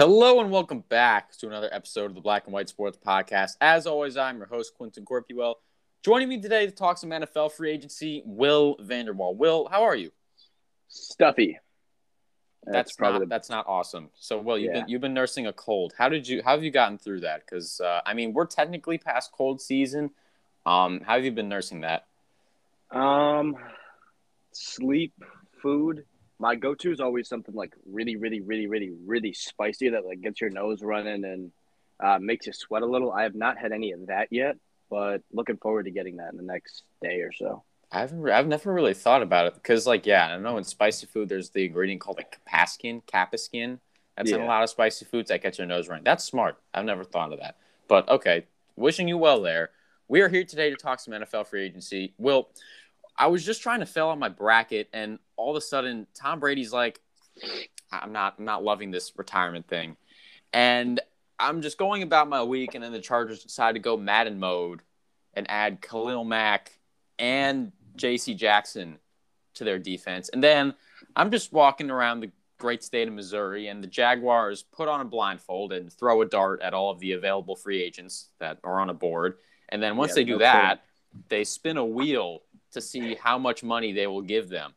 Hello and welcome back to another episode of the Black and White Sports Podcast. As always, I'm your host, Quentin Corpuel. Joining me today to talk some NFL free agency, Will Vander Wal. Will, how are you? Stuffy. That's, not that's not awesome. So, Will, you've Yeah. been you've been nursing a cold. How did you how have you gotten through that? Because uh, I mean, we're technically past cold season. Um, how have you been nursing that? Um, sleep, food. My go-to is always something like really, really, really, really, really spicy that like gets your nose running and uh, makes you sweat a little. I have not had any of that yet, but looking forward to getting that in the next day or so. I haven't I've never really thought about it because like yeah, I know in spicy food there's the ingredient called like capaskin, capaskin. That's in a lot of spicy foods that get your nose running. That's smart. I've never thought of that. But okay, wishing you well there. We are here today to talk some NFL free agency. Will, I was just trying to fill out my bracket, and all of a sudden Tom Brady's like, I'm not I'm not loving this retirement thing, and I'm just going about my week, and then the Chargers decide to go Madden mode and add Khalil Mack and J.C. Jackson to their defense. And then I'm just walking around the great state of Missouri, and the Jaguars put on a blindfold and throw a dart at all of the available free agents that are on a board. And then once Yeah, they do no that, they spin a wheel to see how much money they will give them.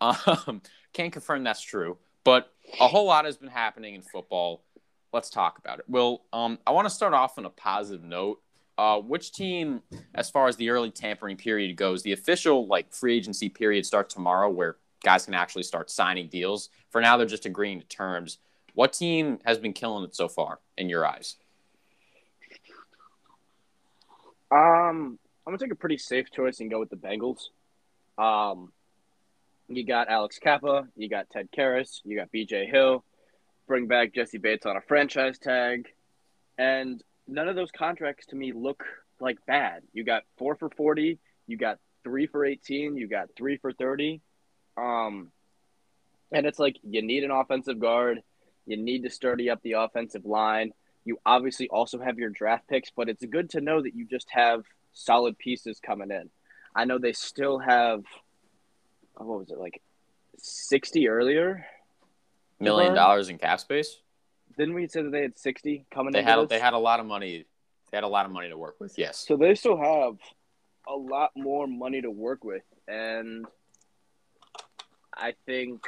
Um, can't confirm that's true, but a whole lot has been happening in football. Let's talk about it. Well, um, I want to start off on a positive note. Uh, which team, as far as the early tampering period goes, the official like free agency period starts tomorrow, where guys can actually start signing deals. For now, they're just agreeing to terms. What team has been killing it so far in your eyes? Um, I'm gonna take a pretty safe choice and go with the Bengals. Um, you got Alex Cappa, you got Ted Karras, you got B.J. Hill. Bring back Jessie Bates on a franchise tag, and none of those contracts to me look like bad. You got four for forty, you got three for eighteen, you got three for thirty. Um, and it's like you need an offensive guard, you need to sturdy up the offensive line. You obviously also have your draft picks, but it's good to know that you just have solid pieces coming in. I know they still have, oh, what was it, like 60 earlier? Million dollars in cap space. Didn't we say that they had 60 coming They had this? they had a lot of money. They had a lot of money to work with. Yes. So they still have a lot more money to work with. And I think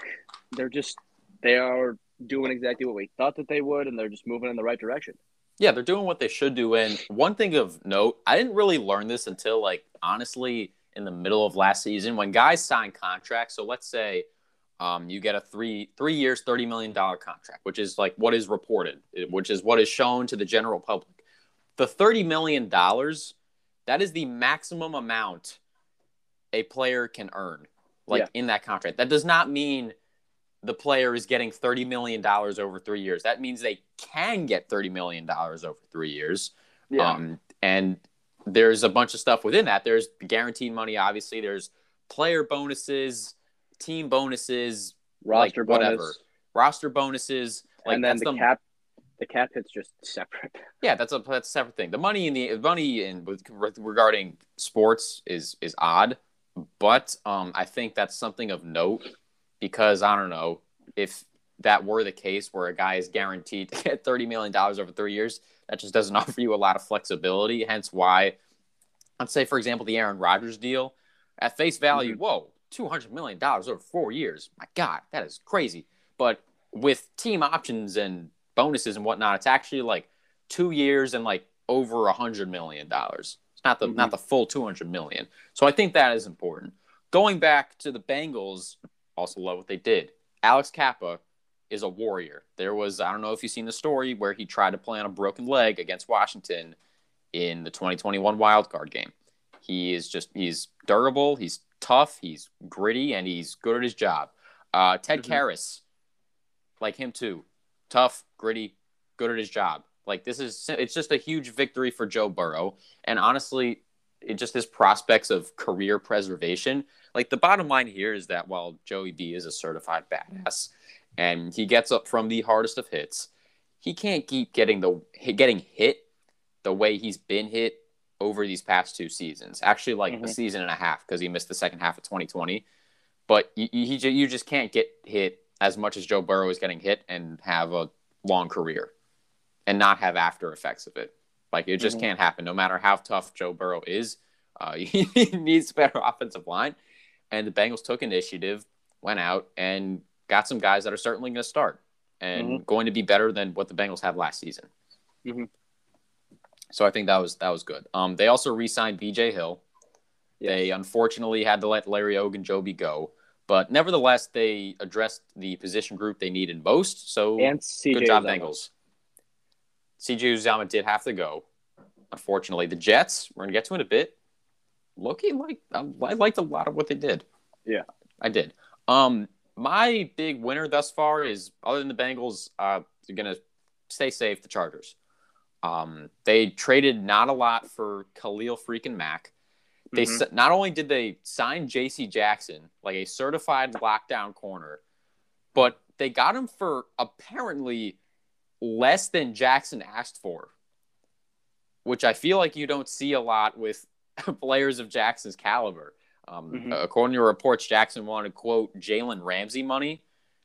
they're just, they are doing exactly what we thought that they would, and they're just moving in the right direction. Yeah, they're doing what they should do. And one thing of note, I didn't really learn this until like honestly in the middle of last season when guys sign contracts. So let's say um, you get a three three years, thirty million dollar contract, which is like what is reported, which is what is shown to the general public. The thirty million dollars, that is the maximum amount a player can earn, like Yeah. in that contract. That does not mean the player is getting $30 million over three years. That means they can get $30 million over three years. Um, and there's a bunch of stuff within that. There's guaranteed money, obviously. There's player bonuses, team bonuses, roster like, whatever. bonus. roster bonuses. Like and then that's the the, cap, the cap hit's just separate. yeah, that's a that's a separate thing. The money in the money in with regarding sports is is odd, but um, I think that's something of note because I don't know if that were the case where a guy is guaranteed to get thirty million dollars over three years, that just doesn't offer you a lot of flexibility. Hence why, let's say for example the Aaron Rodgers deal, at face value, whoa, two hundred million dollars over four years. My God, that is crazy. But with team options and bonuses and whatnot, it's actually like two years and like over a hundred million dollars. It's not the Mhm. not the full two hundred million. So I think that is important. Going back to the Bengals, also love what they did. Alex Cappa is a warrior. There was I don't know if you've seen the story where he tried to play on a broken leg against Washington in the 2021 wild card game. He is just he's durable, he's tough, he's gritty, and he's good at his job. Uh, Ted Mhm. Karras, like him too, tough, gritty, good at his job. Like this is it's just a huge victory for Joe Burrow, and honestly, it just his prospects of career preservation. Like the bottom line here is that while Joey B is a certified badass, and he gets up from the hardest of hits, he can't keep getting the getting hit the way he's been hit over these past two seasons. Actually, like a Mhm. season and a half because he missed the second half of 2020. But you, you, you just can't get hit as much as Joe Burrow is getting hit and have a long career and not have after effects of it. Like it just Mhm. can't happen. No matter how tough Joe Burrow is, uh, he needs better offensive line. And the Bengals took initiative, went out and got some guys that are certainly going to start and going to be better than what the Bengals had last season. Mhm. So I think that was that was good. Um, they also re-signed B.J. Hill. They unfortunately had to let Larry Ogunjobi go, but nevertheless, they addressed the position group they needed most. So and CJ good job. Bengals. CJ Uzomah did have to go. Unfortunately, the Jets. We're gonna get to in a bit. Looking like I I liked a lot of what they did. Yeah. I did. Um, my big winner thus far is other than the Bengals. Uh, they're gonna stay safe. The Chargers. Um, they traded not a lot for Khalil freaking Mack. They Mhm. not only did they sign J.C. Jackson, like a certified lockdown corner, but they got him for apparently less than Jackson asked for, which I feel like you don't see a lot with players of Jackson's caliber. Um, Mhm. According to reports, Jackson wanted quote Jalen Ramsey money.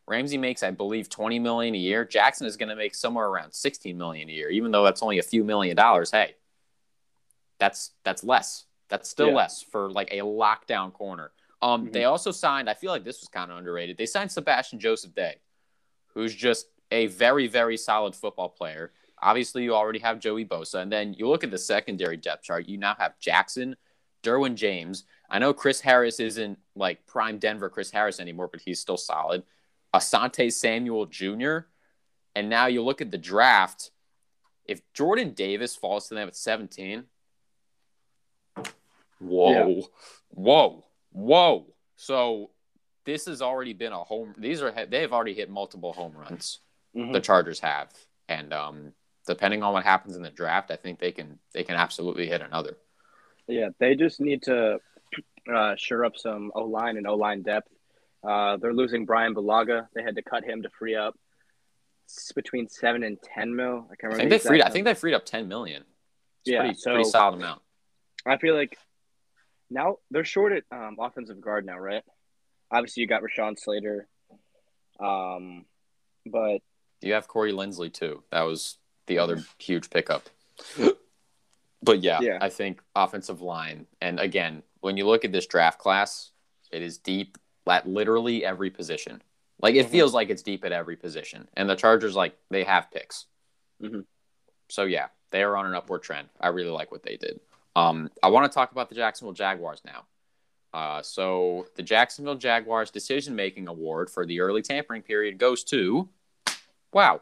Ramsey makes, I believe, twenty million a year. Jackson is going to make somewhere around sixteen million a year, even though that's only a few million dollars. Hey, that's that's less. That's still Yeah. less for like a lockdown corner. Um, Mhm. They also signed. I feel like this was kind of underrated. They signed Sebastian Joseph Day, who's just a very very solid football player. Obviously, you already have Joey Bosa, and then you look at the secondary depth chart. You now have Jackson, Derwin James. I know Chris Harris isn't like prime Denver Chris Harris anymore, but he's still solid. Asante Samuel Jr. And now you look at the draft. If Jordan Davis falls to them at 17, whoa, whoa, whoa. So this has already been a home. These are they have already hit multiple home runs. Mhm. The Chargers have, and um, depending on what happens in the draft, I think they can they can absolutely hit another. Yeah, they just need to uh, shore up some O line and O line depth. Uh, they're losing Bryan Bulaga. They had to cut him to free up s- between seven and ten mil. I can't remember. I think the they freed. I think they freed up 10 million. It's Yeah, pretty, so- pretty solid amount. I feel like now they're short at um, offensive guard now, right? Obviously, you got Rashawn Slater, um, but You have Corey Linsley too. That was the other huge pickup. But yeah, Yeah. I think offensive line. And again, when you look at this draft class, it is deep at literally every position. Like it Mhm. feels like it's deep at every position. And the Chargers, like they have picks. Mhm. So yeah, they are on an upward trend. I really like what they did. Um, I want to talk about the Jacksonville Jaguars now. Uh, so the Jacksonville Jaguars decision making award for the early tampering period goes to, wow,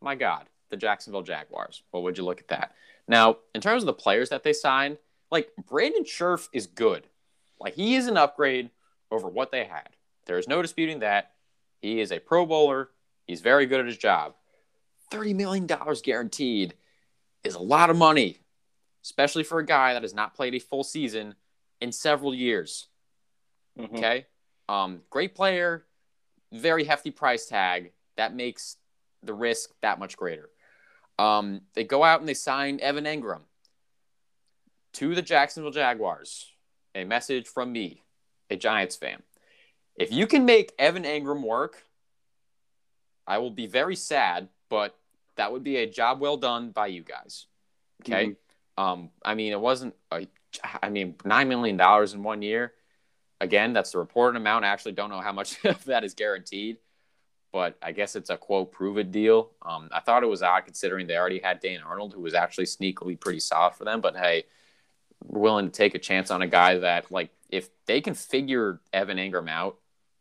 my God, the Jacksonville Jaguars. Well, would you look at that? Now, in terms of the players that they signed, like Brandon Scherff is good. Like he is an upgrade over what they had. There is no disputing that. He is a Pro Bowler. He's very good at his job. $30 million guaranteed is a lot of money, especially for a guy that has not played a full season in several years. mhm. Okay. Um, great player, very hefty price tag. That makes the risk that much greater. Um, they go out and they sign Evan Engram to the Jacksonville Jaguars. A message from me, a Giants fan. If you can make Evan Engram work, I will be very sad, but that would be a job well done by you guys. Okay. Um, I mean, it wasn't a, I mean, $9 million in one year. Again, that's the reported amount. I actually don't know how much of that is guaranteed, but I guess it's a quote prove it deal. Um, I thought it was odd considering they already had Dane Arnold, who was actually sneakily pretty solid for them. But hey, we're willing to take a chance on a guy that, like, if they can figure Evan Engram out,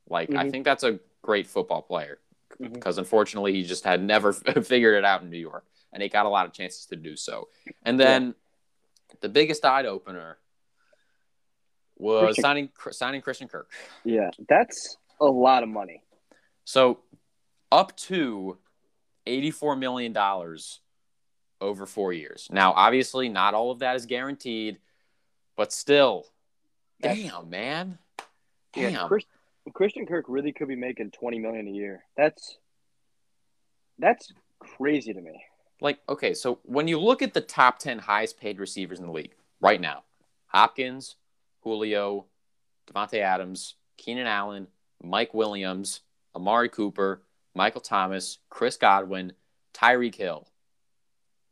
like, I Mhm. think that's a great football player Mhm. because unfortunately he just had never figured it out in New York, and he got a lot of chances to do so. And then the biggest eye opener was Christian- signing signing Christian Kirk. Yeah, that's a lot of money. So up to $84 million over four years. Now, obviously, not all of that is guaranteed, but still, That's- damn, man. Yeah, Damn. Chris, Christian Kirk really could be making twenty million a year. That's that's crazy to me. like, okay, so when you look at the top 10 highest paid receivers in the league right now Hopkins, Julio, Davante Adams, Keenan Allen, Mike Williams, Amari Cooper, Michael Thomas, Chris Godwin, Tyreek Hill,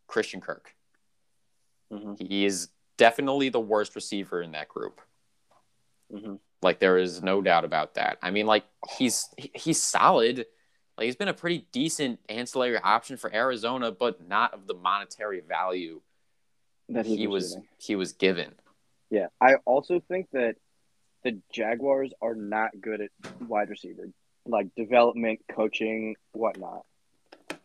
Christian Kirk. Mhm. He is definitely the worst receiver in that group. Mhm. Like there is no doubt about that. I mean, like he's he's solid. Like he's been a pretty decent ancillary option for Arizona, but not of the monetary value That he was receiving. he was given. Yeah, I also think that the Jaguars are not good at wide receiver, like development, coaching, whatnot.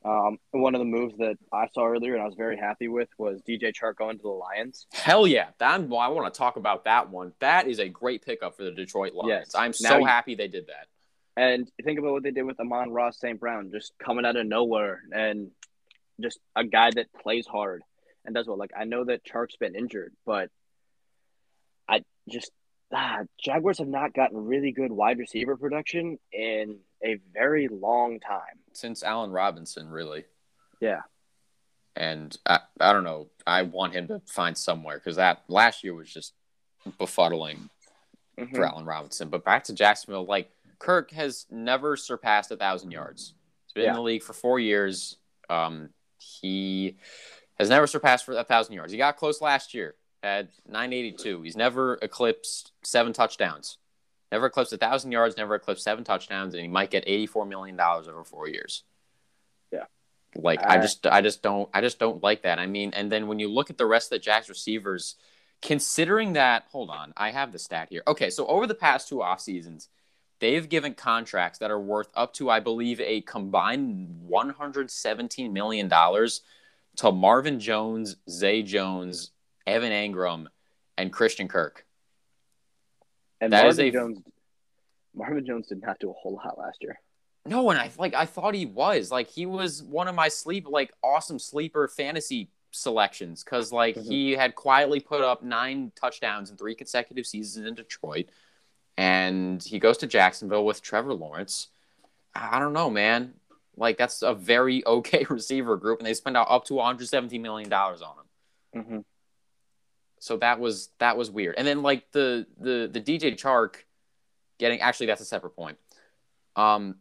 Um, one of the moves that I saw earlier and I was very happy with was DJ Chark going to the Lions. Hell yeah! That, well, I want to talk about that one. That is a great pickup for the Detroit Lions. Yes. I'm Now so happy they did that. And think about what they did with Amon-Ra St. Brown, just coming out of nowhere and just a guy that plays hard and does well. Like I know that Chark's been injured, but I just ah, Jaguars have not gotten really good wide receiver production in a very long time. Since Allen Robinson, really. Yeah. And I, I don't know. I want him to find somewhere because that last year was just befuddling Mhm. for Allen Robinson. But back to Jacksonville, like Kirk has never surpassed a thousand yards. He's been in the league for four years. Um, he has never surpassed for a thousand yards. He got close last year at 982. He's never eclipsed seven touchdowns. Never eclipsed a thousand yards. Never eclipsed seven touchdowns, and he might get 84 million dollars over four years. Yeah. Like I Uh, just, I just don't, I just don't like that. I mean, and then when you look at the rest of the Jacks receivers, considering that, hold on, I have the stat here. Okay, so over the past two off seasons, they've given contracts that are worth up to, I believe, a combined 117 million dollars to Marvin Jones, Zay Jones, Evan Engram, and Christian Kirk. And That is Marvin a- Jones Marvin Jones did not do a whole lot last year. No, and I like I thought he was like he was one of my sleep like awesome sleeper fantasy selections because like Mhm. he had quietly put up nine touchdowns in three consecutive seasons in Detroit, and he goes to Jacksonville with Trevor Lawrence. I I don't know, man. Like that's a very okay receiver group, and they spend out up to 117 million dollars on him. Mm-hmm. So that was that was weird. And then like the the the DJ Chark getting actually that's a separate point. Um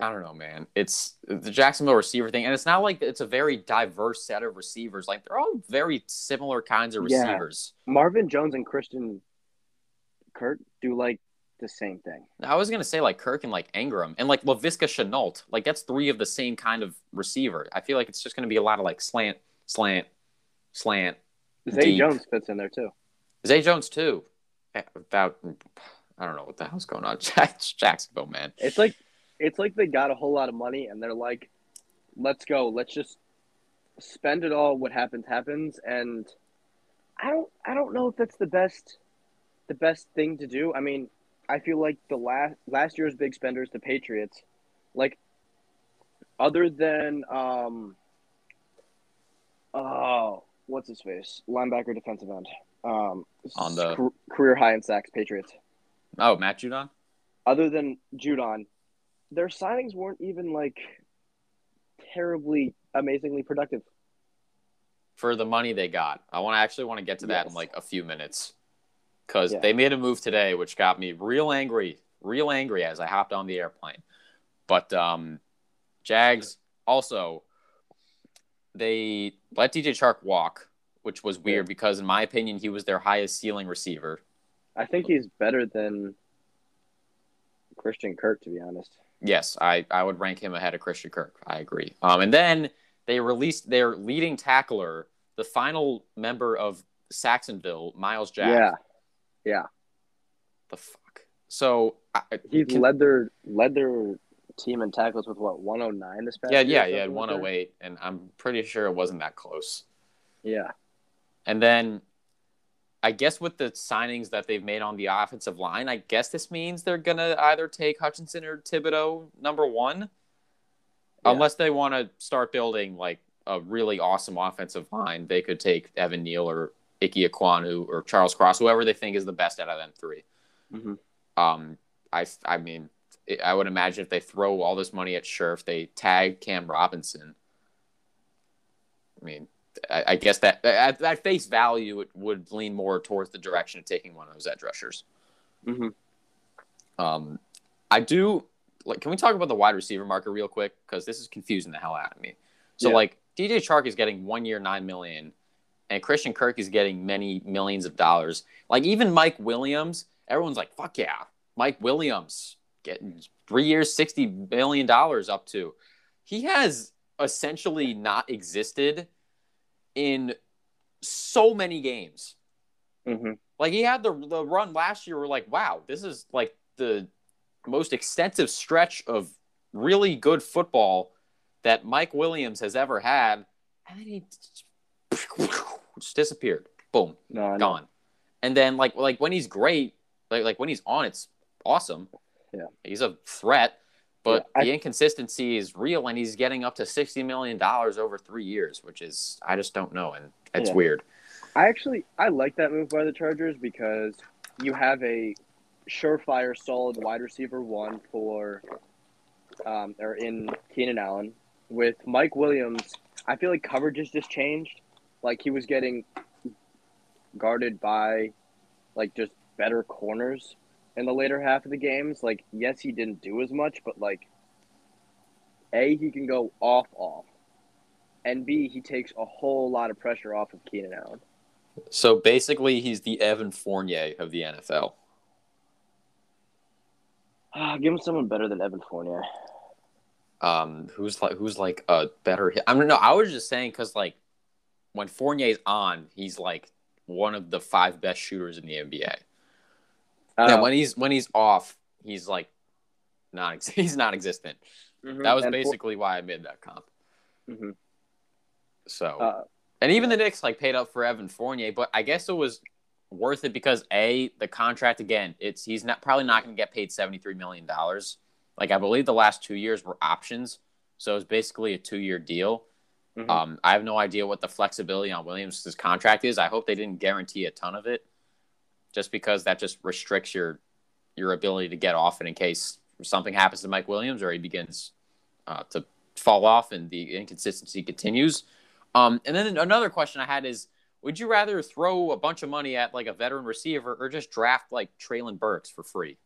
I don't know, man. It's the Jacksonville receiver thing, and it's not like it's a very diverse set of receivers. Like they're all very similar kinds of receivers. Yeah. Marvin Jones and Christian Kirk do like the same thing. I was gonna say like Kirk and like Engram and like Laviska Shenault. Like that's three of the same kind of receiver. I feel like it's just gonna be a lot of like slant, slant, slant. Zay Deep. Jones fits in there too. Zay Jones too. About I don't know what the hell's going on. Jacksonville, man. It's like it's like they got a whole lot of money and they're like, let's go, let's just spend it all. What happens happens, and I don't I don't know if that's the best the best thing to do. I mean, I feel like the last last year's big spenders, the Patriots, like other than um oh what's his face linebacker defensive end um On the- car- career high in sacks Patriots Oh, Matt Judon. other than Judon, their signings weren't even like terribly amazingly productive. for the money they got. I want to actually want to get to that in like a few minutes because Yeah. they made a move today, which got me real angry, real angry as I hopped on the airplane. But um, Jags also they let DJ Chark walk, which was weird Yeah. because in my opinion he was their highest ceiling receiver. I think he's better than Christian Kirk, to be honest. Yes, I, I would rank him ahead of Christian Kirk. I agree. Um, and then they released their leading tackler, the final member of Sacksonville, Myles Jack. Yeah, yeah. The fuck. So I, he's Can- led their led their team in tackles with what 109 this past yeah, year. yeah, or he had something like that? 108, and I'm pretty sure it wasn't that close. Yeah, And then I guess with the signings that they've made on the offensive line, I guess this means they're gonna either take Hutchinson or Thibodeaux number one, Yeah. unless they want to start building like a really awesome offensive line. They could take Evan Neal or Ike Ekwonu or Charles Cross, whoever they think is the best out of them three. hmm Um, I, I mean, I would imagine if they throw all this money at Scherff, they tag Cam Robinson. I mean, I, I guess that at, at face value, it would lean more towards the direction of taking one of those edge rushers. hmm Um, I do like. Can we talk about the wide receiver market real quick? Because this is confusing the hell out of me. So Yeah. like DJ Chark is getting one year nine million, and Christian Kirk is getting many millions of dollars. Like even Mike Williams, everyone's like, "Fuck yeah, Mike Williams getting three years, sixty million dollars up to." He has essentially not existed in so many games. hmm Like he had the the run last year. We're like, wow, this is like the most extensive stretch of really good football that Mike Williams has ever had, and then he just disappeared. Boom, No, gone. And then like like when he's great, like like when he's on, it's awesome. Yeah. he's a threat. But Yeah, I- the inconsistency is real, and he's getting up to sixty million dollars over three years, which is I just don't know, and it's Yeah. weird. I actually I like that move by the Chargers because you have a surefire, solid wide receiver one for um, or in Keenan Allen with Mike Williams. I feel like coverage has just changed. Like he was getting guarded by like just better corners in the later half of the games. Like yes, he didn't do as much, but like a he can go off off, and b he takes a whole lot of pressure off of Keenan Allen. So basically, he's the Evan Fournier of the NFL. Ah, give him someone better than Evan Fournier. Um, who's like who's like a better hit? I mean, no, I was just saying because like when Fournier's on, he's like one of the five best shooters in the NBA. Uh, and when he's when he's off, he's like not he's non-existent. mhm, That was basically why I made that comp. mhm. So Uh, and even the Knicks like paid up for Evan Fournier, but I guess it was worth it because a the contract again, it's he's not probably not going to get paid seventy three million dollars. Like I believe the last two years were options, so it's basically a two year deal. mhm. Um, I have no idea what the flexibility on Williams' contract is. I hope they didn't guarantee a ton of it, just because that just restricts your your ability to get off and in case something happens to Mike Williams or he begins uh, to fall off and the inconsistency continues. Um, and then another question I had is: Would you rather throw a bunch of money at like a veteran receiver or just draft like Treylon Burks for free?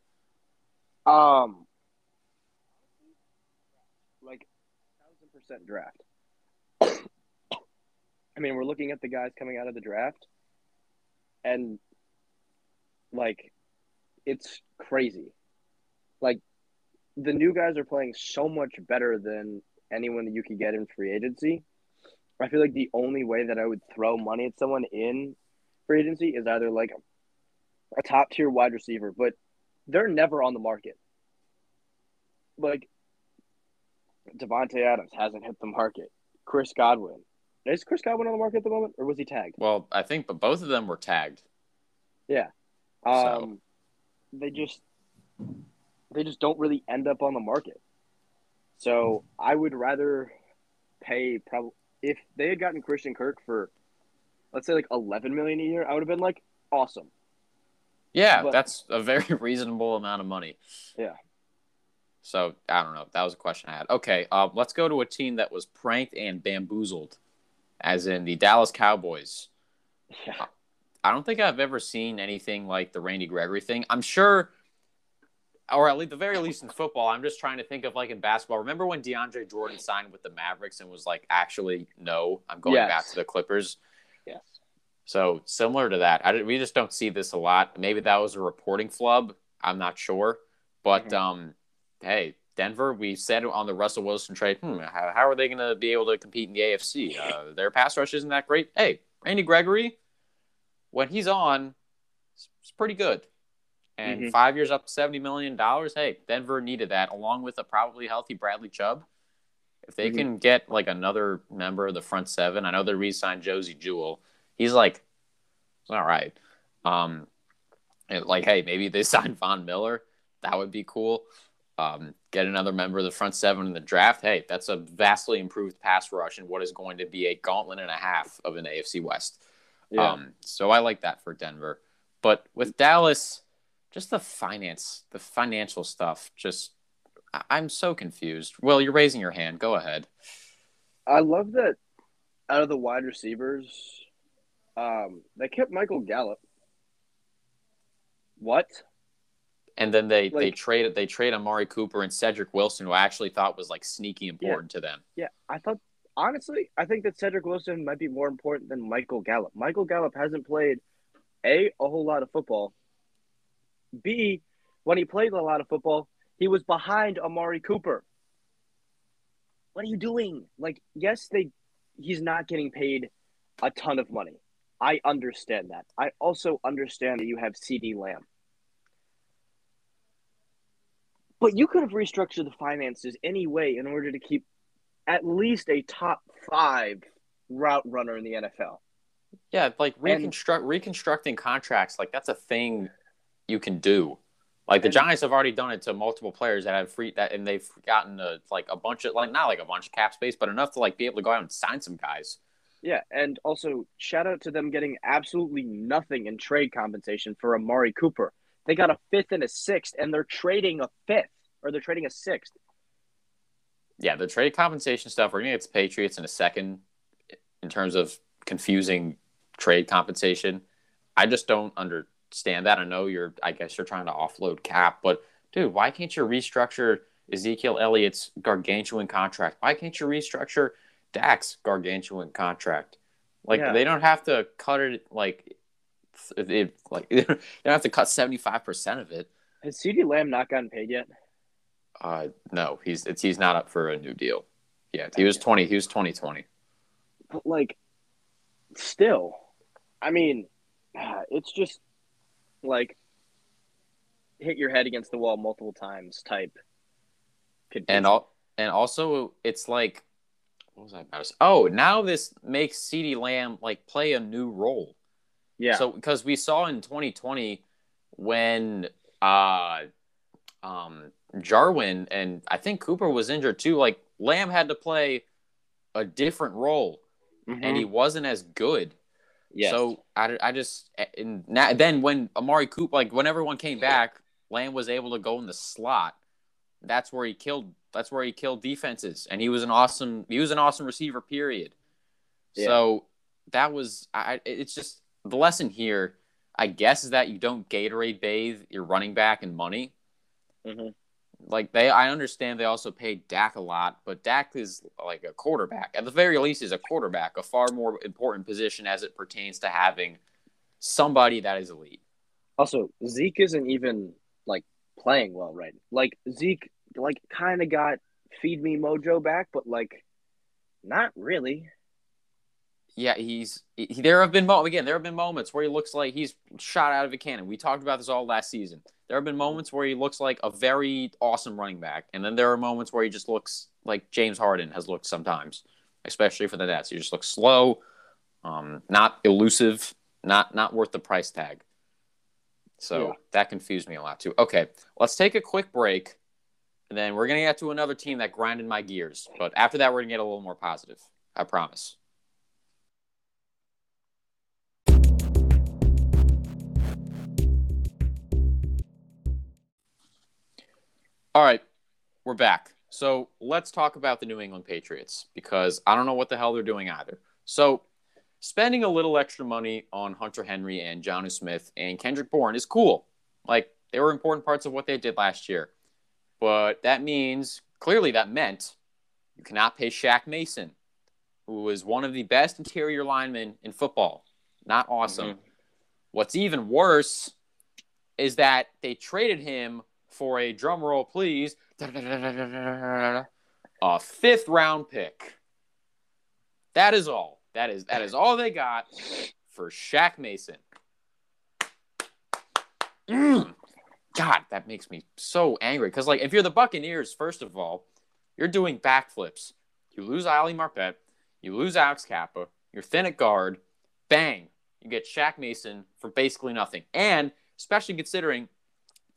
um, like thousand percent draft. I mean, we're looking at the guys coming out of the draft, and like, it's crazy. Like, the new guys are playing so much better than anyone that you could get in free agency. I feel like the only way that I would throw money at someone in free agency is either like a top tier wide receiver, but they're never on the market. Like Davante Adams hasn't hit the market. Chris Godwin. Is Chris Godwin on the market at the moment, or was he tagged? Well, I think, but both of them were tagged. Um, they just they just don't really end up on the market. So I would rather pay probably if they had gotten Christian Kirk for let's say like eleven million a year, I would have been like awesome. Yeah, But- that's a very reasonable amount of money. Yeah. So I don't know. That was a question I had. Okay, uh, let's go to a team that was pranked and bamboozled, as in the Dallas Cowboys. Yeah. I don't think I've ever seen anything like the Randy Gregory thing. I'm sure, or at least the very least in football. I'm just trying to think of like in basketball. Remember when DeAndre Jordan signed with the Mavericks and was like, actually, no, I'm going Yes. back to the Clippers. Yes. So similar to that, I, we just don't see this a lot. Maybe that was a reporting flub. I'm not sure, but Mhm. um, hey, Denver. We said on the Russell Wilson trade, hmm, how, how are they going to be able to compete in the AFC? Uh, their pass rush isn't that great. Hey, Randy Gregory, when he's on, it's, pretty good. And Mhm. five years up to seventy million dollars. Hey, Denver needed that, along with a probably healthy Bradley Chubb. If they Mhm. can get like another member of the front seven, I know they re-signed Josey Jewell. He's like, it's all right. Um, and like, hey, maybe they sign Von Miller. That would be cool. Um, get another member of the front seven in the draft. Hey, that's a vastly improved pass rush in what is going to be a gauntlet and a half of an AFC West. Yeah. Um, so I like that for Denver. But with Dallas, just the finance, the financial stuff, just I- I'm so confused. Well, you're raising your hand. Go ahead. I love that out of the wide receivers, um, they kept Michael Gallup. What? And then they they Like- trade they trade Amari Cooper and Cedric Wilson, who I actually thought was like sneaky important to them. Yeah, I thought honestly, I think that Cedric Wilson might be more important than Michael Gallup. Michael Gallup hasn't played a a whole lot of football. B, when he played a lot of football, he was behind Amari Cooper. What are you doing? Like, yes, they he's not getting paid a ton of money. I understand that. I also understand that you have CeeDee Lamb. But you could have restructured the finances anyway in order to keep at least a top five route runner in the NFL. Yeah, like reconstruct and, reconstructing contracts, like that's a thing you can do. Like the and, Giants have already done it to multiple players that have free that, and they've gotten a, like a bunch of like not like a bunch of cap space, but enough to like be able to go out and sign some guys. Yeah, and also shout out to them getting absolutely nothing in trade compensation for Amari Cooper. They got a fifth and a sixth, and they're trading a fifth or they're trading a sixth. Yeah, the trade compensation stuff. We're gonna get to Patriots in a second in terms of confusing trade compensation. I just don't understand that. I know you're. I guess you're trying to offload cap, but dude, why can't you restructure Ezekiel Elliott's gargantuan contract? Why can't you restructure Dak's gargantuan contract? Like yeah. they don't have to cut it like it, like they don't have to cut seventy five percent of it. Has CeeDee Lamb not gotten paid yet? Uh, no, he's it's, he's not up for a new deal. Yeah, he was twenty. He was twenty twenty. But like, still, I mean, it's just like hit your head against the wall multiple times type. And all and also it's like what was I about? Oh, now this makes CeeDee Lamb like play a new role. Yeah. So because we saw in 2020 when uh um Jarwin and I think Cooper was injured too. Like Lamb had to play a different role, mm-hmm. and he wasn't as good. Yes. So I, I just and now, then when Amari Cooper like when everyone came back, Lamb was able to go in the slot. That's where he killed. That's where he killed defenses, and he was an awesome. He was an awesome receiver. Period. Yeah. So that was. I. It's just the lesson here. I guess is that you don't Gatorade bathe your running back in money. Mm-hmm like they I understand they also paid Dak a lot, but Dak is like a quarterback. At the very least is a quarterback, a far more important position as it pertains to having somebody that is elite. Also, Zeke isn't even like playing well right. Like Zeke like kind of got feed me mojo back, but like not really. Yeah, he's he, there have been again there have been moments where he looks like he's shot out of a cannon. We talked about this all last season. There have been moments where he looks like a very awesome running back, and then there are moments where he just looks like James Harden has looked sometimes, especially for the Nets. He just looks slow, um, not elusive, not not worth the price tag. So yeah. that confused me a lot too. Okay, let's take a quick break, and then we're gonna get to another team that grinded my gears. But after that, we're gonna get a little more positive. I promise. All right, we're back. So let's talk about the New England Patriots because I don't know what the hell they're doing either. So spending a little extra money on Hunter Henry and Jonnu Smith and Kendrick Bourne is cool. Like they were important parts of what they did last year. But that means clearly that meant you cannot pay Shaq Mason, who is one of the best interior linemen in football. Not awesome. Mm-hmm. What's even worse is that they traded him for a drum roll, please. A fifth round pick. That is all. That is that is all they got for Shaq Mason. Mm. God, that makes me so angry. Because like, if you're the Buccaneers, first of all, you're doing backflips. You lose Ali Marpet, you lose Alex Cappa, you're thin at guard. Bang, you get Shaq Mason for basically nothing. And especially considering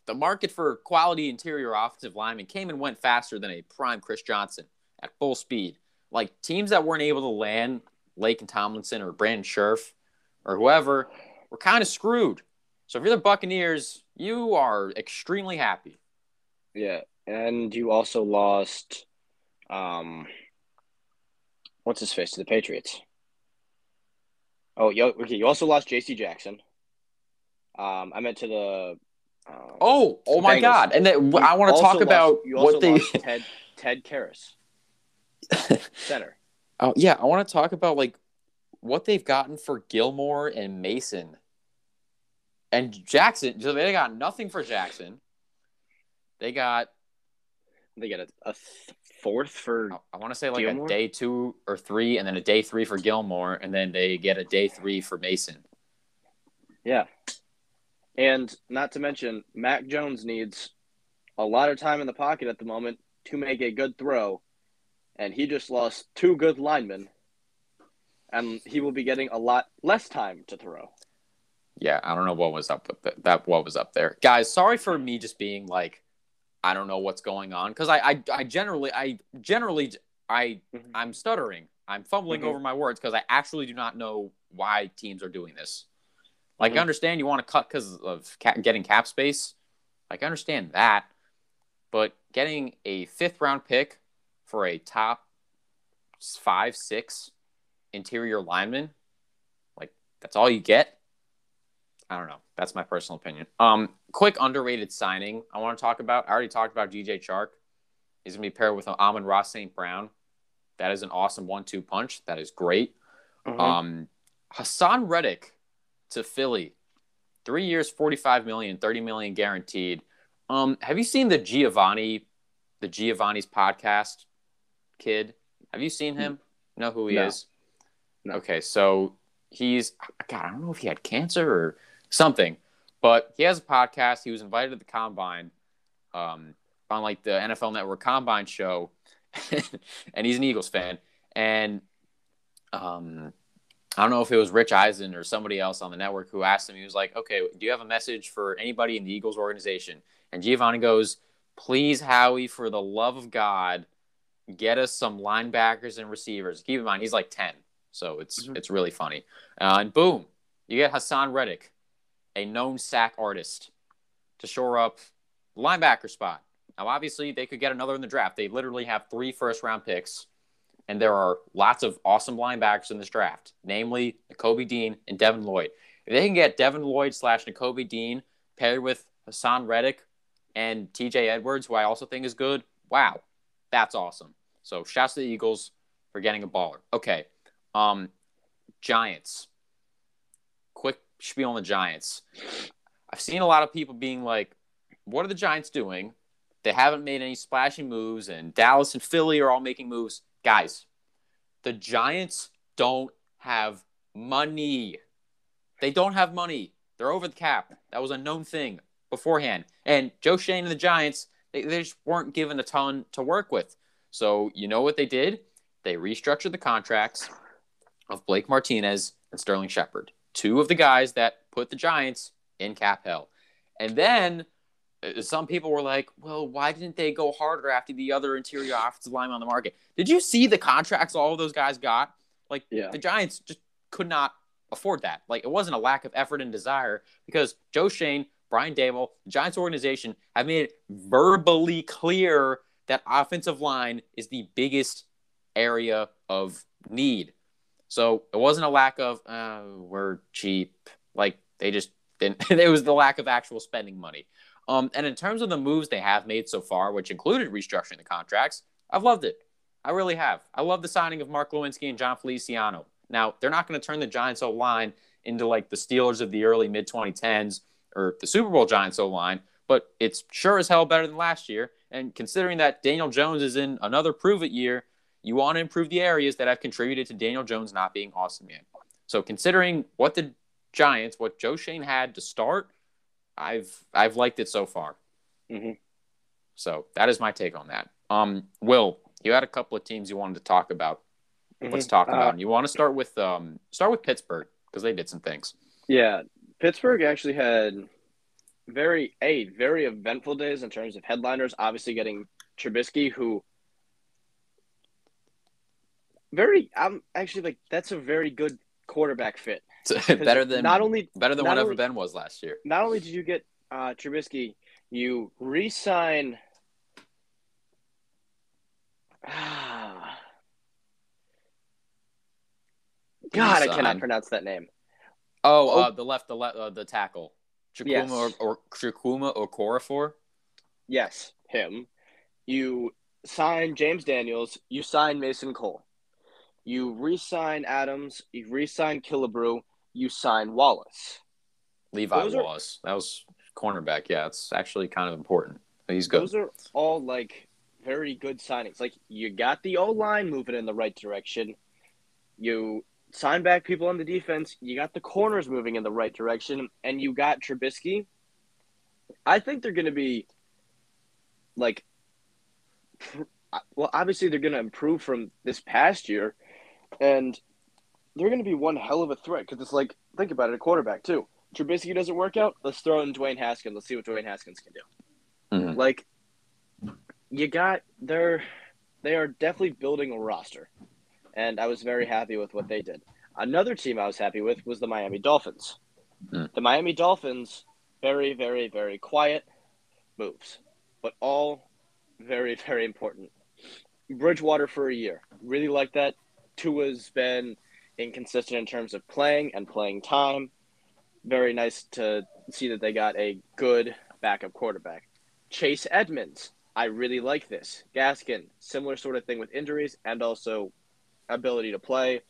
the market for quality interior offensive linemen came and went faster than a prime Chris Johnson at full speed. Like teams that weren't able to land Laken Tomlinson or Brandon Scherff or whoever were kind of screwed. So if you're the Buccaneers, you are extremely happy. Yeah, and you also lost, um, what's his face to the Patriots. Oh, you, okay. You also lost J.C. Jackson. Um, I meant to the um, oh, oh my Bengals. God! And then, I want to talk about what they Ted Ted Karras, center. Oh yeah, I want to talk about like what they've gotten for Gilmore and Mason and Jackson. So they got nothing for Jackson. They got They get a, a th- fourth for I want to say like Gilmore? a day two or three, and then a day three for Gilmore, and then they get a day three for Mason. yeah. And not to mention, Mac Jones needs a lot of time in the pocket at the moment to make a good throw, and he just lost two good linemen, and he will be getting a lot less time to throw. Yeah, I don't know what was up with that. that what was up there, guys. Sorry for me just being like, I don't know what's going on because I, I I generally I generally I Mhm. I'm stuttering. I'm fumbling Mhm. over my words because I actually do not know why teams are doing this. Like Mhm. I understand you want to cut because of ca- getting cap space. Like I understand that, but getting a fifth round pick for a top five six interior lineman, like that's all you get. I don't know. That's my personal opinion. Um, quick underrated signing I want to talk about. I already talked about DJ Chark. He's gonna be paired with Amon-Ra St. Brown. That is an awesome one-two punch. That is great. Mhm. Um, Haason Reddick to Philly, three years, 45 million, 30 million guaranteed. Um, have you seen the Giovanni, the Giovanni's podcast kid? Have you seen him? Know who he No. is? No. Okay, so he's God. I don't know if he had cancer or something, but he has a podcast. He was invited to the combine, um, on like the NFL Network Combine show, and he's an Eagles fan. And um, I don't know if it was Rich Eisen or somebody else on the network who asked him. He was like, "Okay, do you have a message for anybody in the Eagles organization?" And Giovanni goes, "Please, Howie, for the love of God, get us some linebackers and receivers." Keep in mind, he's like ten, so it's Mhm. it's really funny. Uh, and boom, you get Haason Reddick, a known sack artist, to shore up the linebacker spot. Now, obviously, they could get another in the draft. They literally have three first round picks, and there are lots of awesome linebackers in this draft, namely Nakobe Dean and Devin Lloyd. If they can get Devin Lloyd slash Nakobe Dean paired with Haason Reddick and TJ Edwards, who I also think is good, wow, that's awesome. So, shouts to the Eagles for getting a baller. Okay, um, Giants. Quick spiel on the Giants. I've seen a lot of people being like, what are the Giants doing? They haven't made any splashy moves, and Dallas and Philly are all making moves. Guys, the Giants don't have money. They don't have money. They're over the cap. That was a known thing beforehand. And Joe Schoen and the Giants, they, they just weren't given a ton to work with. So, you know what they did? They restructured the contracts of Blake Martinez and Sterling Shepard, two of the guys that put the Giants in cap hell. And then some people were like, well, why didn't they go harder after the other interior offensive lineman on the market? Did you see the contracts all of those guys got? Like, Yeah. the Giants just could not afford that. Like, it wasn't a lack of effort and desire because Joe Schoen, Brian Daboll, the Giants organization have made it verbally clear that offensive line is the biggest area of need. So it wasn't a lack of uh, we're cheap. Like they just didn't. it was the lack of actual spending money. Um, and in terms of the moves they have made so far, which included restructuring the contracts, I've loved it. I really have. I love the signing of Mark Glowinski and Jon Feliciano. Now they're not going to turn the Giants O line into like the Steelers of the early mid 2010s or the Super Bowl Giants O line, but it's sure as hell better than last year. And considering that Daniel Jones is in another prove it year, you want to improve the areas that have contributed to Daniel Jones not being awesome yet. So considering what the Giants, what Joe Schoen had to start, I've I've liked it so far. Mhm. So that is my take on that. Um, Will, you had a couple of teams you wanted to talk about. Let's Mhm. talk Uh, about. And you want to start with um start with Pittsburgh because they did some things. Yeah, Pittsburgh actually had very a very eventful days in terms of headliners. Obviously, getting Trubisky, who very I'm actually like that's a very good quarterback fit. better than not only better than whatever only- Ben was last year. not only did you get uh, Trubisky, you re-sign. God, I Re-sign. cannot pronounce that name. Oh, Oh. uh, the left, the left, uh, the tackle, Chakuma Yes. or, or Chakuma or Corafor. Yes, him. You sign James Daniels. You sign Mason Cole. You re-sign Adams. You re-sign Killebrew. You sign Wallace. Levi Those are- Wallace. That was cornerback. Yeah, it's actually kind of important. He's good. Those are all like very good signings. Like you got the O line moving in the right direction. You sign back people on the defense. You got the corners moving in the right direction, and you got Trubisky. I think they're going to be like, well, obviously they're going to improve from this past year, and they're going to be one hell of a threat because it's like think about it, a quarterback too. Trubisky doesn't work out. Let's throw in Dwayne Haskins. Let's see what Dwayne Haskins can do. Mhm. Like you got they're they are definitely building a roster. And I was very happy with what they did. Another team I was happy with was the Miami Dolphins. Mm. The Miami Dolphins, very, very, very quiet moves, but all very, very important. Bridgewater for a year. Really like that. Tua's been inconsistent in terms of playing and playing time. Very nice to see that they got a good backup quarterback. Chase Edmonds. I really like this. Gaskin, similar sort of thing with injuries and also ability to play.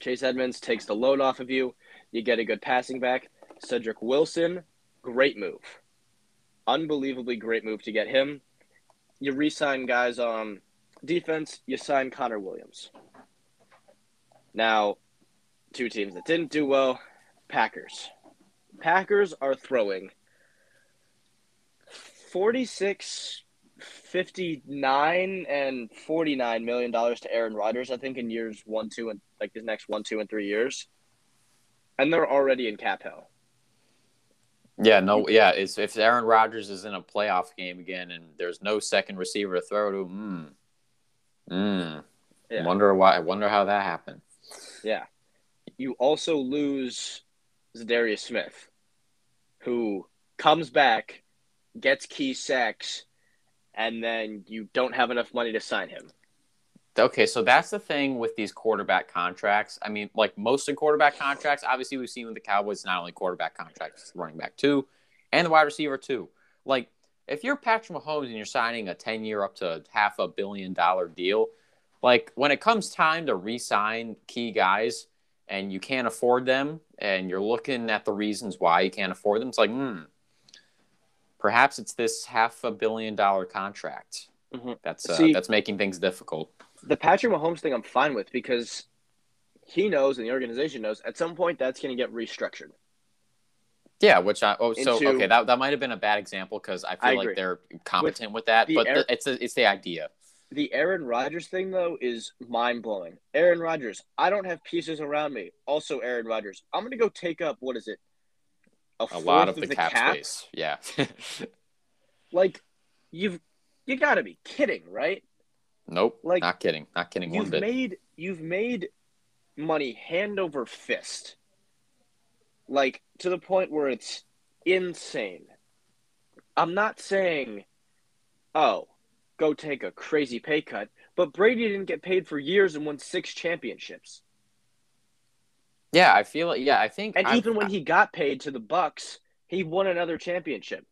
Chase Edmonds takes the load off of you. You get a good passing back. Cedric Wilson, great move. Unbelievably great move to get him. You re sign guys on defense, you sign Connor Williams. Now, two teams that didn't do well Packers. Packers are throwing 46 59 and 49 million dollars to Aaron Rodgers I think in years 1 2 and like the next 1 2 and 3 years and they're already in cap hell Yeah, no, yeah. It's, if Aaron Rodgers is in a playoff game again and there's no second receiver to throw to, hmm, hmm. Yeah. Wonder why. I wonder how that happened. Yeah you also lose Za'Darius Smith who comes back gets key sacks and then you don't have enough money to sign him Okay, so that's the thing with these quarterback contracts. I mean, like most of quarterback contracts, obviously we've seen with the Cowboys, not only quarterback contracts, running back too, and the wide receiver too. Like, if you're Patrick Mahomes and you're signing a 10 year up to half a billion dollar deal, like when it comes time to re sign key guys and you can't afford them and you're looking at the reasons why you can't afford them, it's like, hmm, perhaps it's this half a billion dollar contract. Mhm. That's uh, See- that's making things difficult. the Patrick Mahomes thing I'm fine with because he knows and the organization knows at some point that's going to get restructured. Yeah, which I oh so Into- okay that that might have been a bad example because I feel I like they're competent with, that, the but air- the, it's a, it's the idea. The Aaron Rodgers thing though is mind blowing. Aaron Rodgers, I don't have pieces around me. Also, Aaron Rodgers, I'm going to go take up what is it? A fourth lot of the, cap, space. Yeah, Like you've you got to be kidding, right? nope. Like, not kidding. Not kidding You've bit. made you've made money hand over fist. Like to the point where it's insane. I'm not saying oh, go take a crazy pay cut, but Brady didn't get paid for years and won 6 championships. yeah, I feel it. Yeah, I think. And I- even when he got paid to the Bucks, he won another championship.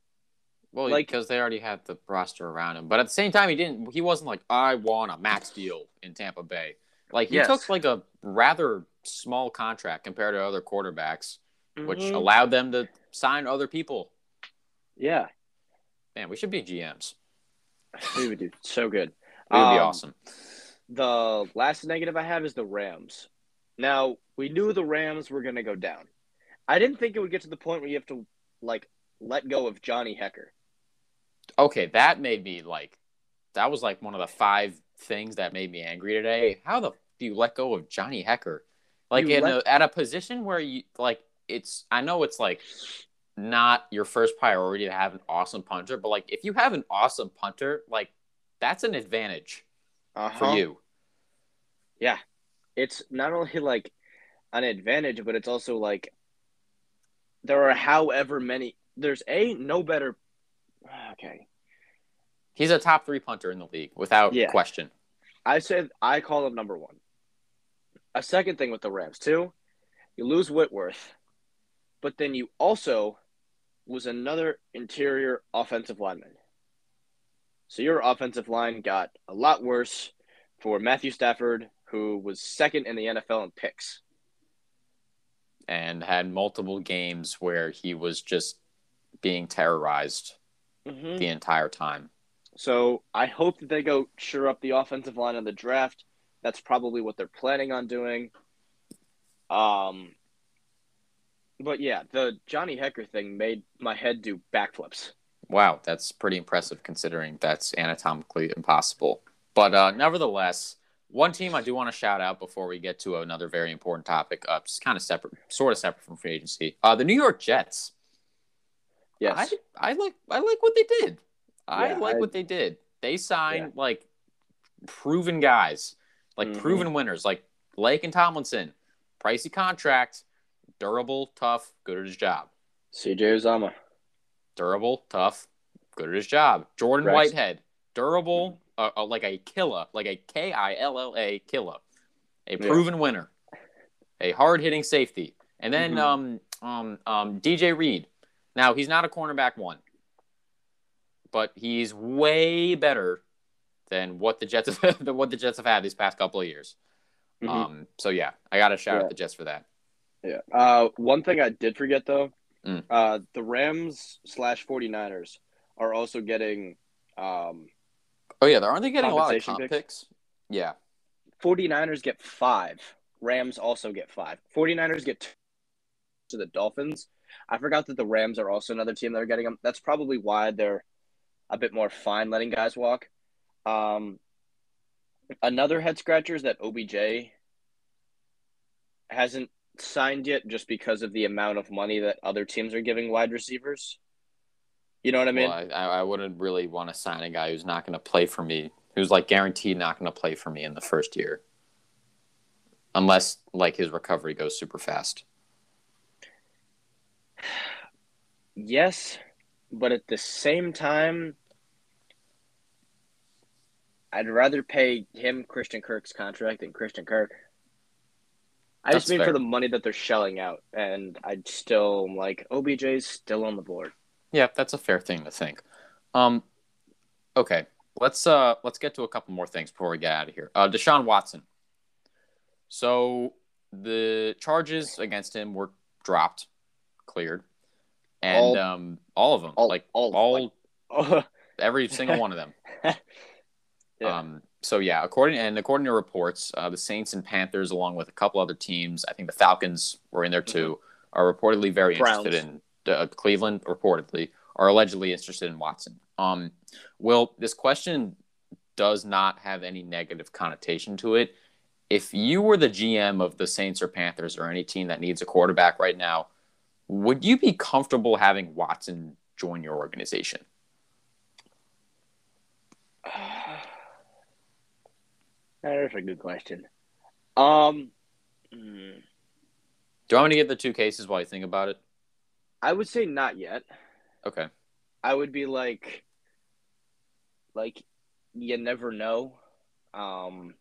well, like- because they already had the roster around him, but at the same time, he didn't. He wasn't like I want a max deal in Tampa Bay. Like he Yes. took like a rather small contract compared to other quarterbacks, which Mhm. allowed them to sign other people. yeah, Man, we should be GMs. We would do so good. It would be Um, awesome. The last negative I have is the Rams. Now, we knew the Rams were going to go down. I didn't think it would get to the point where you have to, like, let go of Johnny Hekker. okay, that made me like that was like one of the five things that made me angry today. How the do you let go of Johnny Hekker? Like You in let- a, at a position where you like it's I know it's like not your first priority to have an awesome punter, but like if you have an awesome punter, like that's an advantage Uh-huh. for you. Yeah. It's not only, like, an advantage, but it's also, like, there are however many. There's a no better. Okay. He's a top 3 punter in the league without Yeah. question. I said I call him number one. A second thing with the Rams too, you lose Whitworth, but then you also lose another interior offensive lineman. So your offensive line got a lot worse for Matthew Stafford, who was second in the NFL in picks. And had multiple games where he was just being terrorized Mm-hmm. the entire time. So I hope that they go sure up the offensive line in the draft. That's probably what they're planning on doing. Um, but yeah, the Johnny Hekker thing made my head do backflips. Wow, that's pretty impressive considering that's anatomically impossible. But uh, nevertheless, one team I do want to shout out before we get to another very important topic, uh, just kind of separate, sort of separate from free agency. Uh, the New York Jets. Yes, I, I like I like what they did. I Yeah, like I- what they did. They signed like proven guys, like Mhm. proven winners, like Laken Tomlinson. Pricey contract, durable, tough, good at his job. CJ Uzomah. Durable, tough, good at his job. Jordan Rex. Whitehead, durable, uh, uh, like a killer, like a K I L L A killer, a Yeah. proven winner, a hard hitting safety, and then Mhm. um um um DJ Reed. Now he's not a cornerback one, but he's way better than what the Jets have, than what the Jets have had these past couple of years. Mhm. Um, so yeah, I got to shout Yeah. out the Jets for that. Yeah. Uh, one thing I did forget though, Mm. uh, the Rams slash 49ers are also getting um, Oh yeah, aren't they getting a lot of comp picks? picks? Yeah, 49ers get five. Rams also get five. 49ers get two to the Dolphins. I forgot that the Rams are also another team that are getting them. That's probably why they're a bit more fine letting guys walk. Um, another head scratcher is that OBJ hasn't signed yet just because of the amount of money that other teams are giving wide receivers. You know what I mean? well, I, I wouldn't really want to sign a guy who's not going to play for me, who's like guaranteed not going to play for me in the first year, unless like his recovery goes super fast. Yes, but at the same time, I'd rather pay him Christian Kirk's contract than Christian Kirk. I just mean fair. for the money that they're shelling out, and I'd still like OBJ's still on the board. Yeah, that's a fair thing to think. Um, okay, let's uh let's get to a couple more things before we get out of here. Uh, Deshaun Watson. So the charges against him were dropped, cleared, and All- um all of them, all- like all- all like- every single one of them. Yeah. Um, so yeah, according and according to reports, uh, the Saints and Panthers, along with a couple other teams, I think the Falcons were in there too, are reportedly very Mm-hmm. Browns. interested in uh, Cleveland. Reportedly, are allegedly interested in Watson. Um, Will this question does not have any negative connotation to it. If you were the GM of the Saints or Panthers or any team that needs a quarterback right now, would you be comfortable having Watson join your organization? That's a good question. Um, mm, Do I want to get the two cases while you think about it? I would say not yet. Okay. I would be like, like, you never know. Um,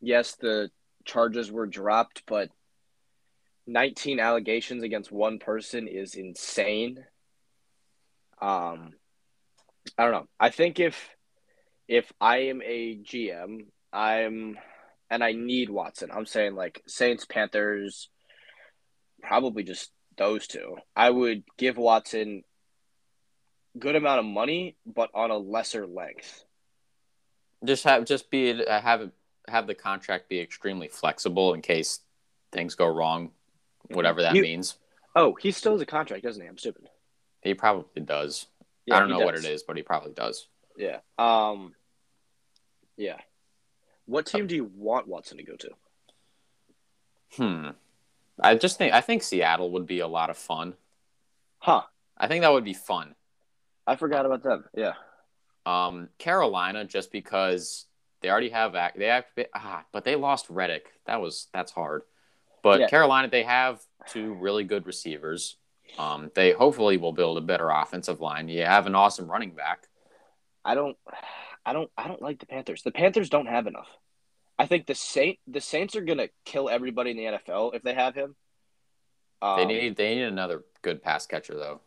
yes, the charges were dropped, but 19 allegations against one person is insane. Um, I don't know. I think if if I am a GM, I'm and I need Watson. I'm saying like Saints, Panthers, probably just those two. I would give Watson good amount of money, but on a lesser length. Just have just be uh, have it have the contract be extremely flexible in case things go wrong, whatever that You- means. Oh, he still has a contract, doesn't he? I'm stupid. He probably does. Yeah, I don't he know what it is, but he probably does. Yeah. Um. Yeah. What team do you want Watson to go to? Hmm. I just think I think Seattle would be a lot of fun. Huh. I think that would be fun. I forgot about them. Yeah. Um, Carolina, just because they already have act, they have, ah, but they lost Reddick. That was that's hard. But Yeah. Carolina, they have two really good receivers. Um, they hopefully will build a better offensive line. You have an awesome running back. I don't. I don't. I don't like the Panthers. The Panthers don't have enough. I think the Saint the Saints are gonna kill everybody in the NFL if they have him. Um, They need they need another good pass catcher though.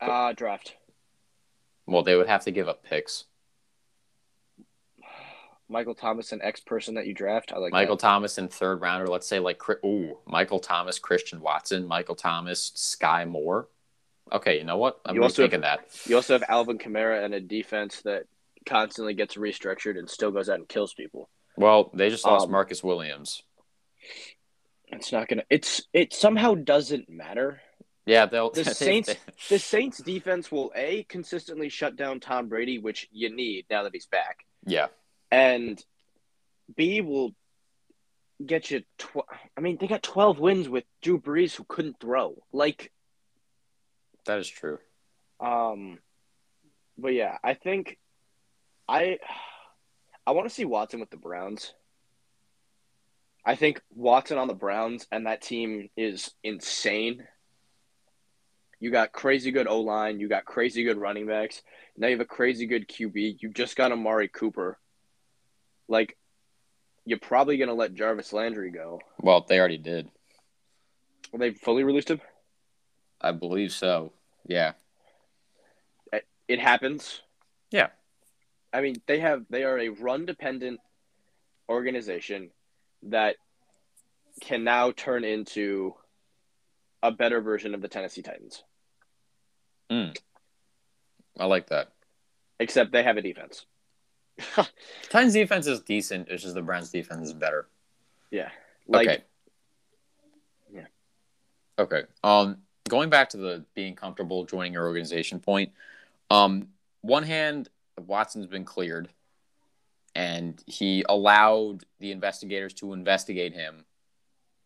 uh, draft. Well, they would have to give up picks. Michael Thomas, an ex person that you draft. I like Michael that. Thomas in third rounder. Let's say like ooh, Michael Thomas, Christian Watson, Michael Thomas, Skyy Moore. Okay, you know what? I'm You also thinking that. You also have Alvin Kamara and a defense that constantly gets restructured and still goes out and kills people. Well, they just lost Um, Marcus Williams. It's not gonna. It's it somehow doesn't matter. Yeah, they'll The Saints- they- The Saints defense will a consistently shut down Tom Brady, which you need now that he's back, yeah, and b will get you. Tw- I mean, they got twelve wins with Drew Brees, who couldn't throw. Like, that is true. um, but yeah, I think I I want to see Watson with the Browns. I think Watson on the Browns and that team is insane. You got crazy good O line. You got crazy good running backs. Now you have a crazy good QB. You just got Amari Cooper. Like, you're probably gonna let Jarvis Landry go. Well, they already did. Well, they fully released him. I believe so. Yeah. It happens. Yeah. I mean, they have they are a run dependent organization that can now turn into a better version of the Tennessee Titans. I like that. Except they have a defense. Titans defense is decent. It's just the Browns defense is better. yeah. Like okay. Yeah. Okay. Um, going back to the being comfortable joining your organization point. Um, one hand, Watson's been cleared, and he allowed the investigators to investigate him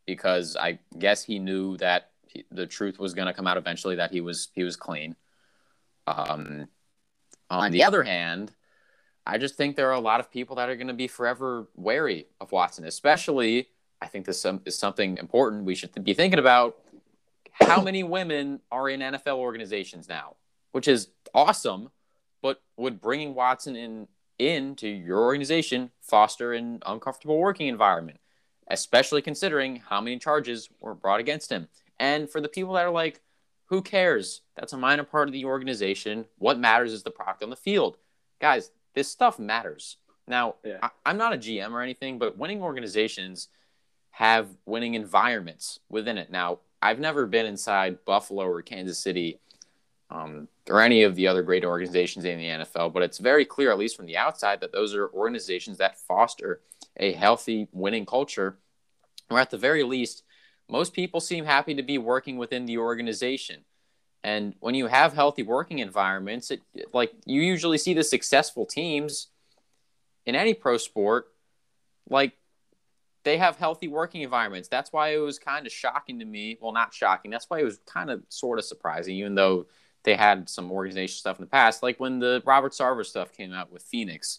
because I guess he knew that he, the truth was going to come out eventually that he was he was clean. Um, on the other hand, I just think there are a lot of people that are going to be forever wary of Watson, especially. I think this some- is something important we should be thinking about. How many women are in NFL organizations now, which is awesome, but would bringing Watson in into your organization foster an uncomfortable working environment, especially considering how many charges were brought against him. And for the people that are like, who cares? That's a minor part of the organization. What matters is the product on the field. Guys, this stuff matters. Now, Yeah. I, I'm not a GM or anything, but winning organizations have winning environments within it. Now, I've never been inside Buffalo or Kansas City um, or any of the other great organizations in the NFL, but it's very clear, at least from the outside, that those are organizations that foster a healthy winning culture, or at the very least, most people seem happy to be working within the organization. And when you have healthy working environments, it like you usually see the successful teams in any pro sport, like they have healthy working environments. That's why it was kind of shocking to me. Well, not shocking. That's why it was kind of sort of surprising, even though they had some organization stuff in the past. Like when the Robert Sarver stuff came out with Phoenix,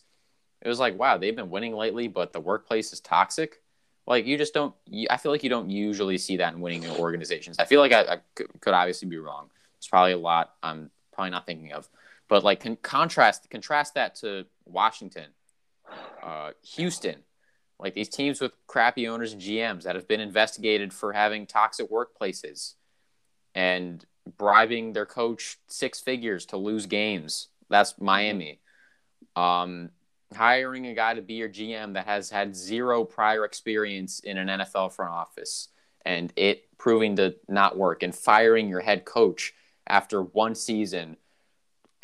it was like, wow, they've been winning lately, but the workplace is toxic. Like you just don't. I feel like you don't usually see that in winning organizations. I feel like I, I could, obviously be wrong. It's probably a lot I'm probably not thinking of, but like con- contrast contrast that to Washington, uh, Houston, like these teams with crappy owners and GMs that have been investigated for having toxic workplaces and bribing their coach six figures to lose games. That's Miami. Um, hiring a guy to be your GM that has had zero prior experience in an NFL front office and it proving to not work and firing your head coach after one season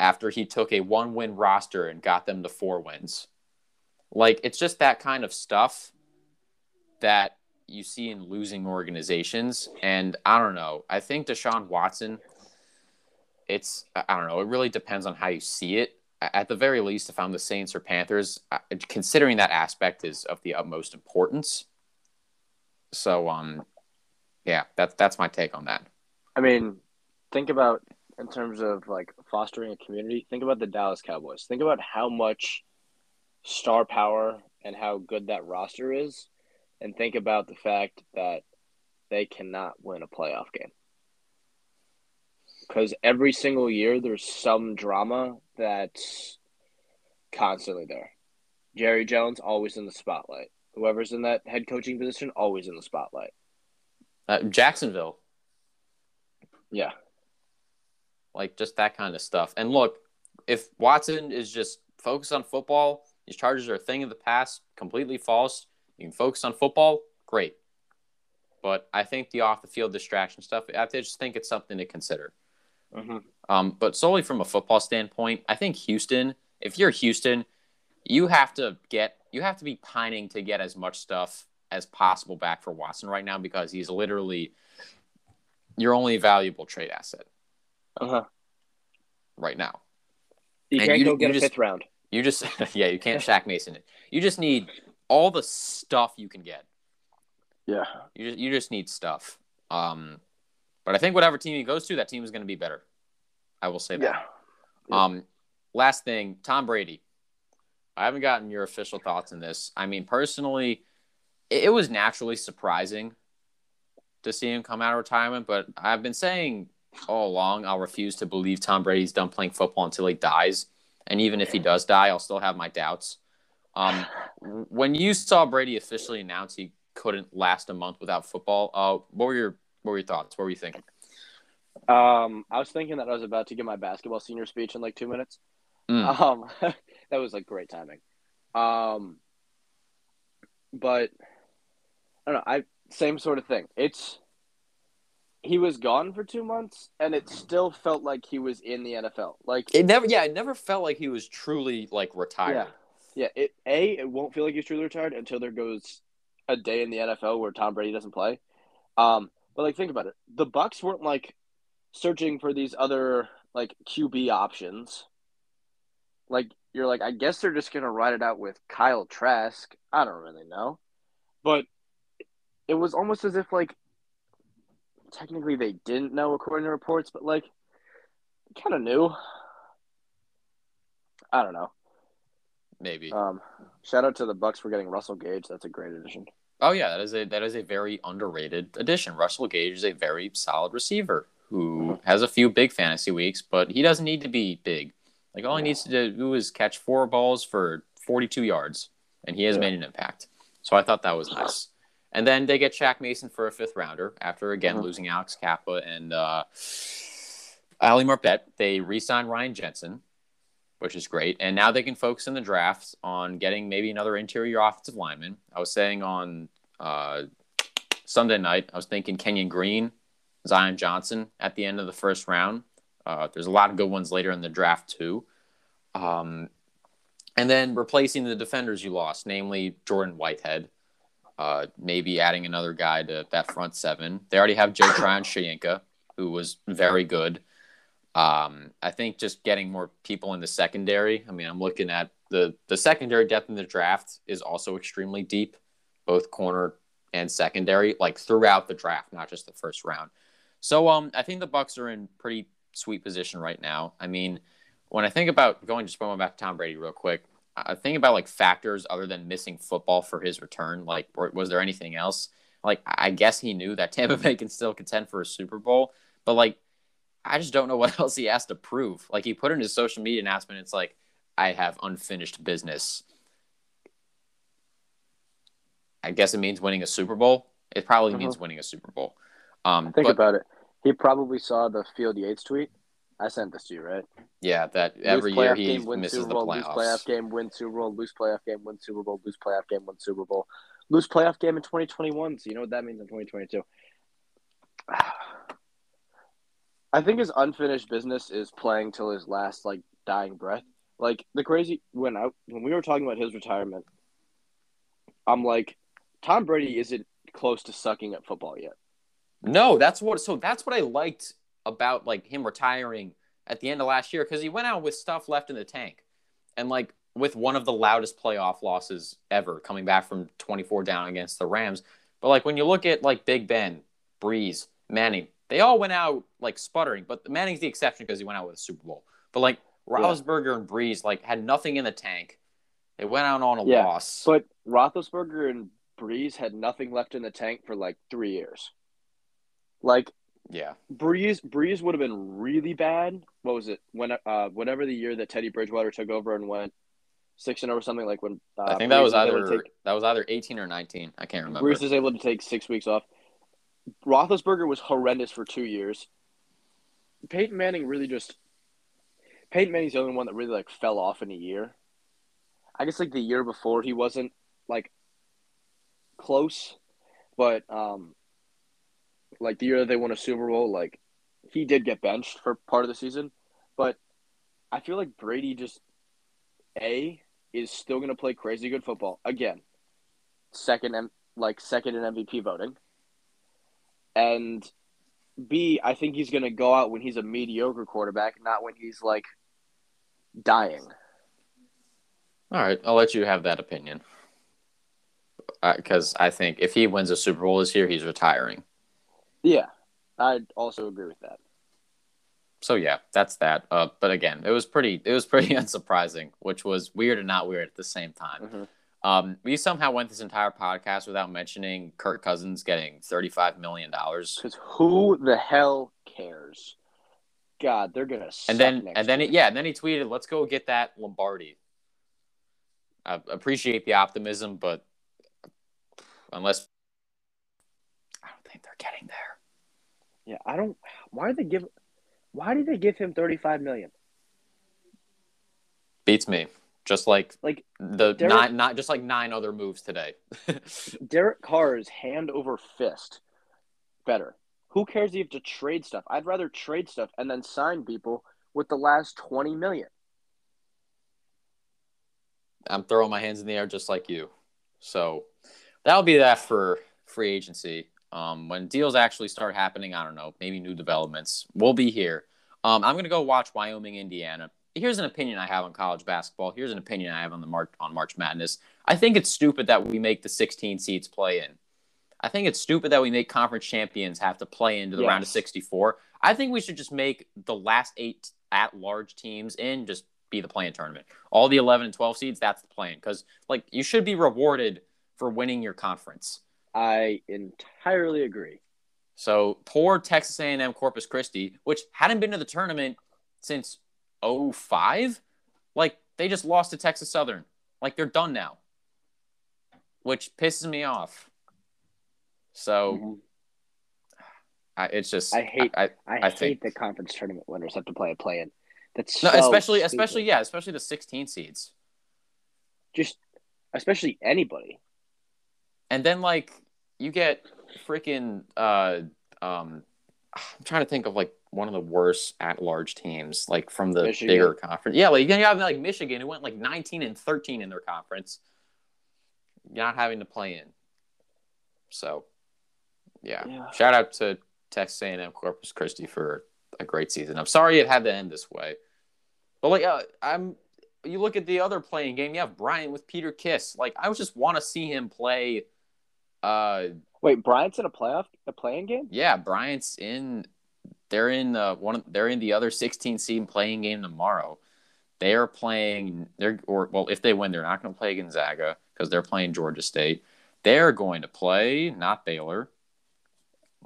after he took a one win roster and got them to four wins. Like it's just that kind of stuff that you see in losing organizations. And I don't know. I think Deshaun Watson, it's, I don't know. It really depends on how you see it. At the very least, if I'm the Saints or Panthers, considering that aspect is of the utmost importance. So, um, yeah, that's that's my take on that. I mean, think about in terms of like fostering a community. Think about the Dallas Cowboys. Think about how much star power and how good that roster is, and think about the fact that they cannot win a playoff game because every single year there's some drama that's constantly there. Jerry Jones always in the spotlight. Whoever's in that head coaching position always in the spotlight. Uh, Jacksonville, Yeah. like just that kind of stuff. And look, if Watson is just focused on football, These charges are a thing of the past, completely false. You can focus on football, great. But I think the off the field distraction stuff, I just think it's something to consider. Mm-hmm. Um, but solely from a football standpoint, I think Houston, if you're Houston, you have to get you have to be pining to get as much stuff as possible back for Watson right now because he's literally your only valuable trade asset Uh-huh. right now. You And can't you- go get a just- fifth round. You just yeah, you can't Shaq Mason it. You just need all the stuff you can get. Yeah. You just you just need stuff. Um, but I think whatever team he goes to, that team is going to be better. I will say that. Yeah. Yeah. Um, last thing, Tom Brady. I haven't gotten your official thoughts on this. I mean, personally, it, it was naturally surprising to see him come out of retirement, but I've been saying all along I'll refuse to believe Tom Brady's done playing football until he dies. And even if he does die, I'll still have my doubts. Um, when you saw Brady officially announce he couldn't last a month without football, uh, what were your what were your thoughts? What were you thinking? Um, I was thinking that I was about to give my basketball senior speech in like two minutes. Mm. Um, that was like great timing. Um, but I don't know. I same sort of thing. It's he was gone for two months, and it still felt like he was in the NFL. Like It never, yeah, it never felt like he was truly like retired. Yeah. Yeah, it a it won't feel like he's truly retired until there goes a day in the NFL where Tom Brady doesn't play. Um, but like think about it, the Bucks weren't like searching for these other like QB options. Like you're like, I guess they're just gonna ride it out with Kyle Trask. I don't really know, but it was almost as if like technically they didn't know according to reports, but like kind of knew. I don't know. Maybe. Um, shout out to the Bucks for getting Russell Gage. That's a great addition. Oh yeah, that is a that is a very underrated addition. Russell Gage is a very solid receiver who has a few big fantasy weeks, but he doesn't need to be big. Like all he needs to do is catch four balls for 42 yards, and he has Yeah. made an impact. So I thought that was nice. And then they get Shaq Mason for a fifth rounder after again Mhm. losing Alex Cappa and uh, Ali Marpet. They re-signed Ryan Jensen, which is great. And now they can focus in the drafts on getting maybe another interior offensive lineman. I was saying on uh, Sunday night, I was thinking Kenyon Green, Zion Johnson at the end of the first round. Uh, there's a lot of good ones later in the draft too. Um, and then replacing the defenders you lost, namely Jordan Whitehead. Uh, maybe adding another guy to that front seven. They already have Joe Tryon Shoyinka, who was very good. Um, I think just getting more people in the secondary. I mean, I'm looking at the the secondary depth in the draft is also extremely deep, both corner and secondary, like throughout the draft, not just the first round. So, um, I think the Bucks are in pretty sweet position right now. I mean, when I think about going just going back to Tom Brady real quick, I think about like factors other than missing football for his return. Like, was there anything else? Like, I guess he knew that Tampa Bay can still contend for a Super Bowl, but like, I just don't know what else he has to prove. Like, he put in his social media announcement, it's like, I have unfinished business. I guess it means winning a Super Bowl. It probably Mhm. means winning a Super Bowl. Um, Think but about it. He probably saw the Field Yates tweet. I sent this to you, right? yeah, that every Lose year he game, win misses Super the Bowl, Lose playoff game, win Super Bowl. Lose playoff game, win Super Bowl. Lose playoff game, win Super Bowl. Lose playoff game in 2021. So you know what that means in 2022. I think his unfinished business is playing till his last like dying breath. Like the crazy when I when we were talking about his retirement, I'm like, Tom Brady isn't close to sucking at football yet. No, that's what. So that's what I liked about like him retiring at the end of last year because he went out with stuff left in the tank, and like with one of the loudest playoff losses ever, coming back from 24 down against the Rams. But like when you look at like Big Ben, Brees, Manning, they all went out like sputtering. But Manning's the exception because he went out with a Super Bowl. But like Roethlisberger and Brees like had nothing in the tank. They went out on a Yeah, loss. But Roethlisberger and Brees had nothing left in the tank for like three years. Like yeah, Brees, Brees would have been really bad. What was it? When uh, whatever the year that Teddy Bridgewater took over and went six and over something like when uh, I think that Brees was either take, that was either 18 or 19. I can't remember. Brees was able to take six weeks off. Roethlisberger was horrendous for two years. Peyton Manning really just Peyton Manning's the only one that really like fell off in a year. I guess like the year before he wasn't like close, but um, like the year that they won a Super Bowl, like he did get benched for part of the season, but I feel like Brady just a is still going to play crazy good football again. Second and like second in MVP voting. And B, I think he's going to go out when he's a mediocre quarterback, not when he's like dying. All right, I'll let you have that opinion. Because uh, I think if he wins a Super Bowl this year, he's retiring. Yeah, I'd also agree with that. So yeah, that's that. Uh, but again, it was pretty. It was pretty unsurprising, which was weird and not weird at the same time. Mm-hmm. Um, we somehow went this entire podcast without mentioning Kirk Cousins getting thirty-five million dollars. Because who the hell cares? God, they're gonna. and then, and then, it, yeah, and then he tweeted, "Let's go get that Lombardi." I appreciate the optimism, but unless I don't think they're getting there. Yeah, I don't. Why did they give? Why did they give him thirty-five million? Beats me just like like the Derek, nine, not just like nine other moves today. Derek Carr is hand over fist better. Who cares if you have to trade stuff? I'd rather trade stuff and then sign people with the last twenty million. I'm throwing my hands in the air just like you. So that'll be that for free agency. Um, when deals actually start happening, I don't know, maybe new developments. We'll be here. Um, I'm gonna go watch Wyoming, Indiana here's an opinion I have on college basketball. Here's an opinion I have on the March on March Madness. I think it's stupid that we make the 16 seeds play in. I think it's stupid that we make conference champions have to play into the yes. round of 64. I think we should just make the last eight at large teams in just be the playing tournament. All the 11 and 12 seeds, that's the plan because like you should be rewarded for winning your conference. I entirely agree. So poor Texas A&M Corpus Christi, which hadn't been to the tournament since 05, like they just lost to Texas Southern. Like they're done now, which pisses me off. So mm-hmm. I, it's just I hate I, I, I hate think, the conference tournament winners have to play a play in. That's no, so especially stupid. especially yeah, especially the 16 seeds. Just especially anybody. And then like you get freaking uh um I'm trying to think of like one of the worst at large teams, like from the Michigan. bigger conference. Yeah, like you have like Michigan who went like 19 and 13 in their conference, not having to play in. So, yeah. yeah. Shout out to Texas A&M Corpus Christi for a great season. I'm sorry it had to end this way, but like uh, I'm. You look at the other playing game. You have Bryant with Peter Kiss. Like I just want to see him play. Uh, Wait, Bryant's in a playoff, a playing game? Yeah, Bryant's in they're in uh, one. They're in the other 16 seed playing game tomorrow. They are playing. They're or well, if they win, they're not going to play Gonzaga because they're playing Georgia State. They're going to play not Baylor.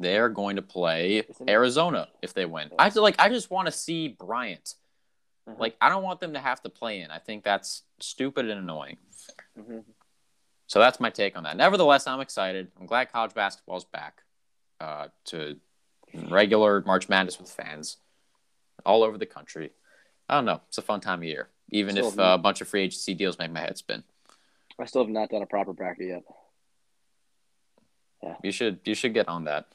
They're going to play Arizona if they win. I feel like I just want to see Bryant. Mm-hmm. Like I don't want them to have to play in. I think that's stupid and annoying. Mm-hmm. So that's my take on that. Nevertheless, I'm excited. I'm glad college basketball's back uh, to regular March Madness with fans all over the country. I don't know. It's a fun time of year, even still if uh, a bunch of free agency deals make my head spin. I still have not done a proper bracket yet. Yeah, you should you should get on that.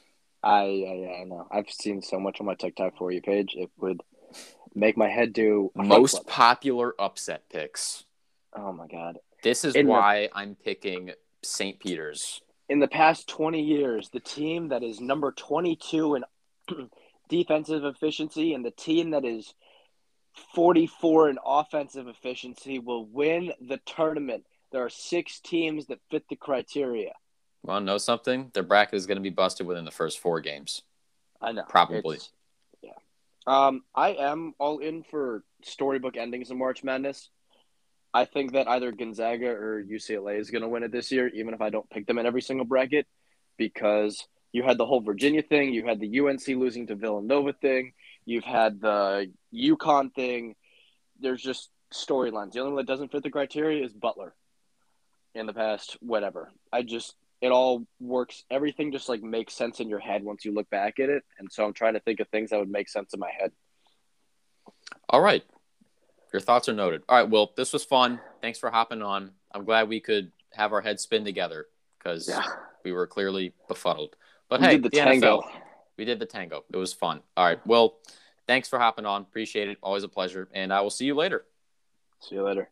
I I, I know. I've seen so much on my TikTok for you page. It would make my head do most popular upset picks. Oh my god! This is In why the... I'm picking St. Peter's in the past 20 years, the team that is number 22 in defensive efficiency and the team that is 44 in offensive efficiency will win the tournament. There are six teams that fit the criteria. Want to know something? Their bracket is going to be busted within the first four games. I know. Probably. It's, yeah. Um, I am all in for storybook endings in March Madness. I think that either Gonzaga or UCLA is going to win it this year, even if I don't pick them in every single bracket, because you had the whole Virginia thing, you had the UNC losing to Villanova thing, you've had the UConn thing. There's just storylines. The only one that doesn't fit the criteria is Butler. In the past, whatever. I just it all works. Everything just like makes sense in your head once you look back at it, and so I'm trying to think of things that would make sense in my head. All right. Your thoughts are noted. All right, Will, this was fun. thanks for hopping on. I'm glad we could have our heads spin together because Yeah. we were clearly befuddled. But We hey, did the the tango. NFL, we did the tango. It was fun. All right. Well, thanks for hopping on. Appreciate it. Always a pleasure. And I will see you later. See you later.